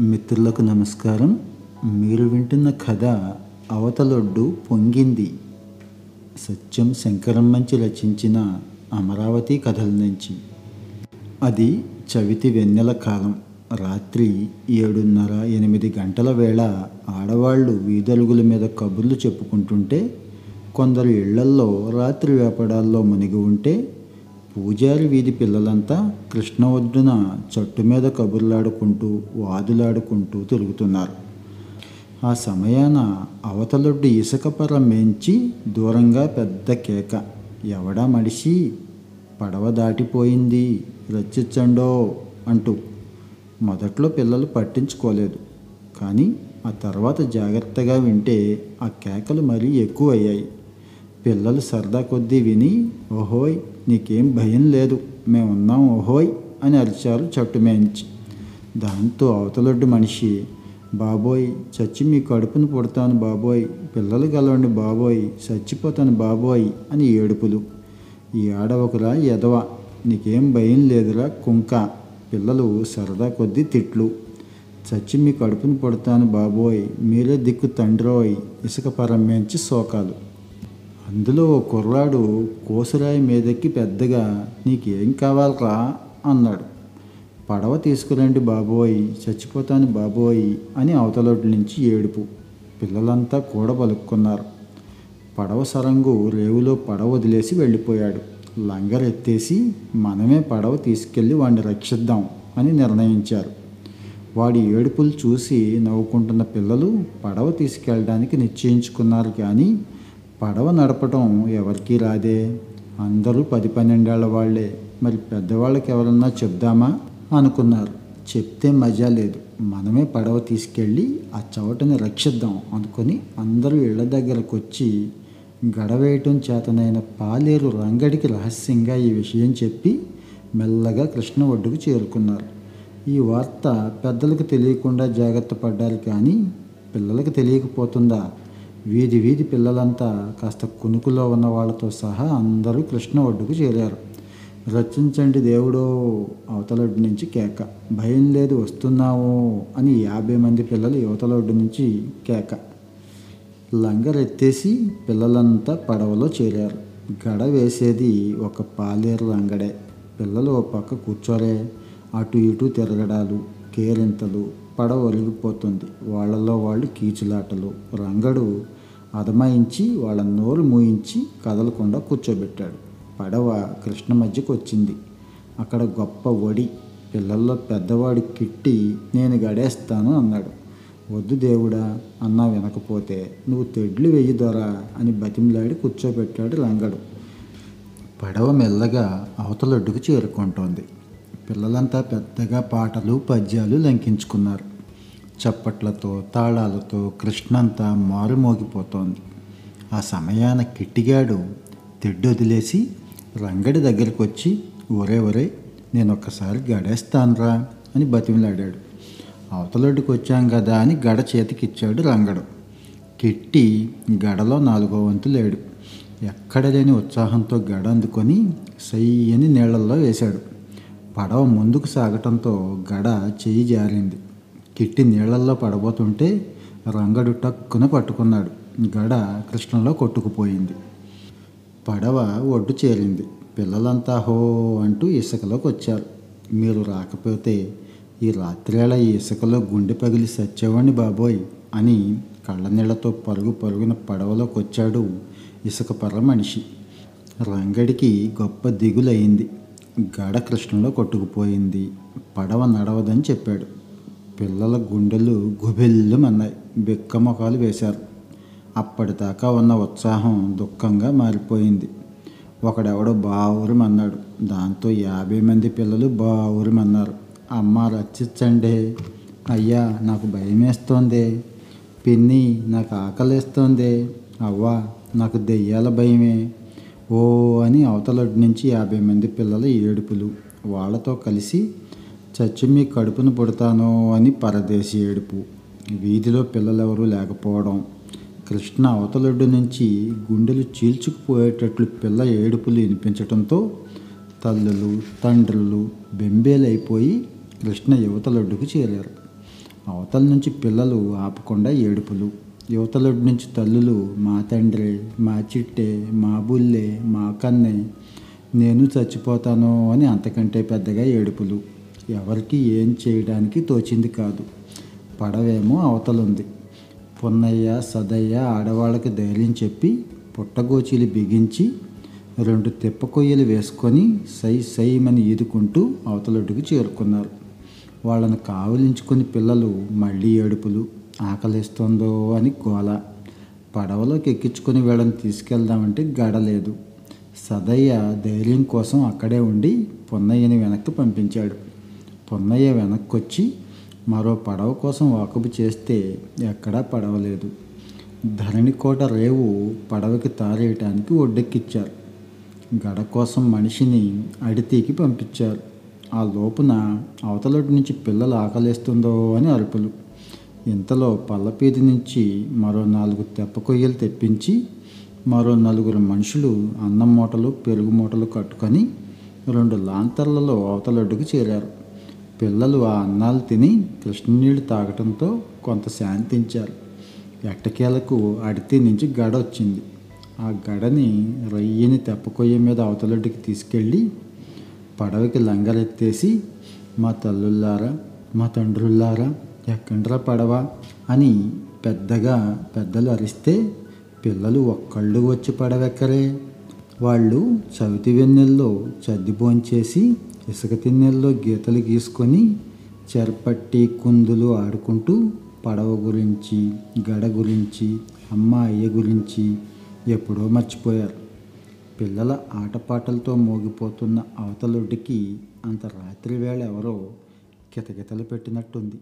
మిత్రులకు నమస్కారం. మీరు వింటున్న కథ అవతలొడ్డు పొంగింది. సత్యం శంకరం మంచి రచించిన అమరావతి కథల నుంచి. అది చవితి వెన్నెల కాలం. రాత్రి ఏడున్నర ఎనిమిది గంటల వేళ ఆడవాళ్ళు వీధలుగుల మీద కబుర్లు చెప్పుకుంటుంటే కొందరు ఇళ్ళల్లో రాత్రి వ్యాపారాల్లో మునిగి ఉంటే పూజారి వీధి పిల్లలంతా కృష్ణ ఒడ్డున చట్టు మీద కబుర్లాడుకుంటూ వాదులాడుకుంటూ తిరుగుతున్నారు. ఆ సమయాన అవతలొడ్డు ఇసుక పర్ర మేంచి దూరంగా పెద్ద కేక. ఎవడా మడిసి పడవ దాటిపోయింది. రచ్చిచ్చండో అంటూ. మొదట్లో పిల్లలు పట్టించుకోలేదు. కానీ ఆ తర్వాత జాగ్రత్తగా వింటే ఆ కేకలు మరీ ఎక్కువ అయ్యాయి పిల్లలు సరదా కొద్దీ విని ఓహోయ్ నీకేం భయం లేదు. మేమున్నాం ఓహోయ్ అని అరిచారు చట్టు మేంచి. దాంతో అవతలొడ్డు మనిషి బాబోయ్ చచ్చి మీ కడుపును పుడతాను బాబోయ్. పిల్లలు గలవండి బాబోయ్. చచ్చిపోతాను బాబోయ్ అని ఏడుపులు. ఈ ఆడవకురా ఎదవ నీకేం భయం లేదురా కుంక. పిల్లలు సరదా కొద్దీ తిట్లు. చచ్చి మీ కడుపును పుడతాను బాబోయ్. మీరే దిక్కు తండ్రోయ్ ఇసుక పరమేంచి శోకాలు. అందులో ఓ కుర్రాడు కోసురాయి మీదెక్కి పెద్దగా నీకేం కావాలరా? అన్నాడు. పడవ తీసుకురండి బాబోయ్ చచ్చిపోతాను బాబోయ్ అని అవతలొడ్డు నుంచి ఏడుపు. పిల్లలంతా కూడా పలుక్కున్నారు. పడవ సరంగు రేవులో పడవ వదిలేసి వెళ్ళిపోయాడు. లంగర్ ఎత్తేసి మనమే పడవ తీసుకెళ్ళి వాడిని రక్షిద్దాం అని నిర్ణయించారు. వాడి ఏడుపులు చూసి నవ్వుకుంటున్న పిల్లలు పడవ తీసుకెళ్ళడానికి నిశ్చయించుకున్నారు కానీ పడవ నడపడం ఎవరికీ రాదే. అందరూ పది పన్నెండేళ్ళ వాళ్ళే. మరి పెద్దవాళ్ళకి ఎవరన్నా చెప్దామా? అనుకున్నారు. చెప్తే మజా లేదు. మనమే పడవ తీసుకెళ్ళి ఆ చవటని రక్షిద్దాం అనుకొని అందరూ ఇళ్ళ దగ్గరకు వచ్చి గడవేయటం చేతనైన పాలేరు రంగడికి రహస్యంగా ఈ విషయం చెప్పి మెల్లగా కృష్ణ ఒడ్డుకు చేరుకున్నారు. ఈ వార్త పెద్దలకు తెలియకుండా జాగ్రత్త పడ్డారు కానీ పిల్లలకు తెలియకపోతుందా? వీధి వీధి పిల్లలంతా కాస్త కునుకులో ఉన్న వాళ్ళతో సహా అందరూ కృష్ణ ఒడ్డుకు చేరారు. రచించండి దేవుడో అవతలొడ్డు నుంచి కేక. భయం లేదు వస్తున్నాము అని యాభై మంది పిల్లలు యువతలొడ్డు నుంచి కేక. లంగర్ ఎత్తేసి పిల్లలంతా పడవలో చేరారు. గడ వేసేది ఒక పాలేరు లంగడే పిల్లలు ఓ పక్క కూర్చోరే అటు ఇటు తిరగడాలు. కేరింతలు పడవ ఒలిగిపోతుంది. వాళ్ళలో వాళ్ళు కీచులాటలు. రంగడు అదమాయించి వాళ్ళ నోరు మూయించి కదలకుండా కూర్చోబెట్టాడు. పడవ కృష్ణ మధ్యకు వచ్చింది. అక్కడ గొప్ప ఒడి పిల్లల్లో పెద్దవాడు కిట్టి నేను గడేస్తాను అన్నాడు. వద్దు దేవుడా అన్నా వినకపోతే నువ్వు తెడ్లు వెయ్యి దొరా అని బతిమిలాడి కూర్చోబెట్టాడు రంగడు. పడవ మెల్లగా అవతలొడ్డుకు చేరుకుంటోంది. పిల్లలంతా పెద్దగా పాటలు పద్యాలు లంకించుకున్నారు. చప్పట్లతో తాళాలతో కృష్ణంతా మారుమోగిపోతోంది. ఆ సమయాన కిట్టిగాడు తెడ్డు వదిలేసి రంగడి దగ్గరికి వచ్చి ఒరే ఒరే నేను ఒక్కసారి గడేస్తానురా అని బతిమిలాడాడు. అవతలొడ్డుకు వచ్చాం కదా అని గడ చేతికిచ్చాడు రంగడు. కిట్టి గడలో నాలుగో వంతు లేడు. ఎక్కడ లేని ఉత్సాహంతో గడ అందుకొని సయ్యని నీళ్ళల్లో వేశాడు. పడవ ముందుకు సాగటంతో గడ చెయ్యి జారింది. కిట్టి నీళ్ళల్లో పడబోతుంటే రంగడు టక్కున పట్టుకున్నాడు. గడ కృష్ణలో కొట్టుకుపోయింది. పడవ ఒడ్డు చేరింది. పిల్లలంతా హో అంటూ ఇసుకలోకి వచ్చారు. మీరు రాకపోతే ఈ రాత్రేళ ఈ ఇసుకలో గుండె పగిలి సచ్చేవాణ్ణి బాబోయ్ అని కళ్ళనీళ్ళతో పరుగు పరుగున పడవలోకి వచ్చాడు ఇసుక పర్ర మనిషి. రంగడికి గొప్ప దిగులయింది. గడ కృష్ణలో కొట్టుకుపోయింది. పడవ నడవదని చెప్పాడు. పిల్లల గుండెలు గుబెల్లుమన్నాయి. బిక్క మొఖాలు వేశారు. అప్పటిదాకా ఉన్న ఉత్సాహం దుఃఖంగా మారిపోయింది. ఒకడెవడో బావురమన్నాడు. దాంతో యాభై మంది పిల్లలు బావురమన్నారు. అమ్మ రచ్చిచ్చండి. అయ్యా నాకు భయమేస్తోంది. పిన్ని నాకు ఆకలిస్తోంది. అవ్వా నాకు దెయ్యాల భయమే. ఓ అని అవతలొడ్డు నుంచి యాభై మంది పిల్లల ఏడుపులు. వాళ్ళతో కలిసి చచ్చి మీ కడుపును పుడతాను అని పరదేశి ఏడుపు. వీధిలో పిల్లలెవరూ లేకపోవడం. కృష్ణ అవతలొడ్డు నుంచి గుండెలు చీల్చుకుపోయేటట్లు పిల్ల ఏడుపులు వినిపించడంతో తల్లులు తండ్రులు బెంబేలైపోయి కృష్ణ యువతలొడ్డుకు చేరారు. అవతల నుంచి పిల్లలు ఆపకుండా ఏడుపులు. యువతలొడ్డు నుంచి తల్లులు మా తండ్రి మా చిట్టే మా బుల్లే మా కన్నే నేను చచ్చిపోతాను అని అంతకంటే పెద్దగా ఏడుపులు. ఎవరికి ఏం చేయడానికి తోచింది కాదు. పడవేమో అవతలుంది. పొన్నయ్య సదయ్య ఆడవాళ్ళకి ధైర్యం చెప్పి పుట్టగోచీలు బిగించి రెండు తిప్పకొయ్యలు వేసుకొని సై సైమని ఈదుకుంటూ అవతలొడ్డుకు చేరుకున్నారు. వాళ్ళని కావలించుకుని పిల్లలు మళ్ళీ ఏడుపులు. ఆకలిస్తుందో అని గోల. పడవలోకి ఎక్కించుకుని వీళ్ళని తీసుకెళ్దామంటే గడలేదు సదయ్య ధైర్యం కోసం అక్కడే ఉండి పొన్నయ్యని వెనక్కి పంపించాడు. పొన్నయ్య వెనక్కి వచ్చి మరో పడవ కోసం వాకపు చేస్తే ఎక్కడా పడవలేదు. ధరణికోట రేవు పడవకి తారేయటానికి ఒడ్డెక్కిచ్చారు. గడ కోసం మనిషిని అడితీకి పంపించారు. ఆ లోపున అవతలటి నుంచి పిల్లలు ఆకలేస్తుందో అని అరుపులు. ఇంతలో పల్లపీది నుంచి మరో నాలుగు తెప్ప కొయ్యలు తెప్పించి మరో నలుగురు మనుషులు అన్నం మూటలు పెరుగు మూటలు కట్టుకొని రెండు లాంతర్లలో అవతలొడ్డుకు చేరారు. పిల్లలు ఆ అన్నాలు తిని కృష్ణనీళ్ళు తాగటంతో కొంత శాంతించారు. ఎట్టకేలకు అడితి నుంచి గడ వచ్చింది. ఆ గడని రొయ్యని తెప్పకొయ్య మీద అవతలొడ్డుకి తీసుకెళ్ళి పడవకి లంగరెత్తేసి మా తల్లుల్లారా మా తండ్రుల్లారా ఎక్కండ్రా పడవ అని పెద్దగా పెద్దలు అరిస్తే పిల్లలు ఒక్కళ్ళు వచ్చి పడవెక్కరే. వాళ్ళు చవితి వెన్నెల్లో చద్దిబోంచేసి ఇసుక తిన్నెల్లో గీతలు గీసుకొని చెరపట్టి కుందులు ఆడుకుంటూ పడవ గురించి గడ గురించి అమ్మ అయ్య గురించి ఎప్పుడో మర్చిపోయారు. పిల్లల ఆటపాటలతో మోగిపోతున్న అవతలొడ్డికి అంత రాత్రి వేళ ఎవరో కితకితలు పెట్టినట్టుంది.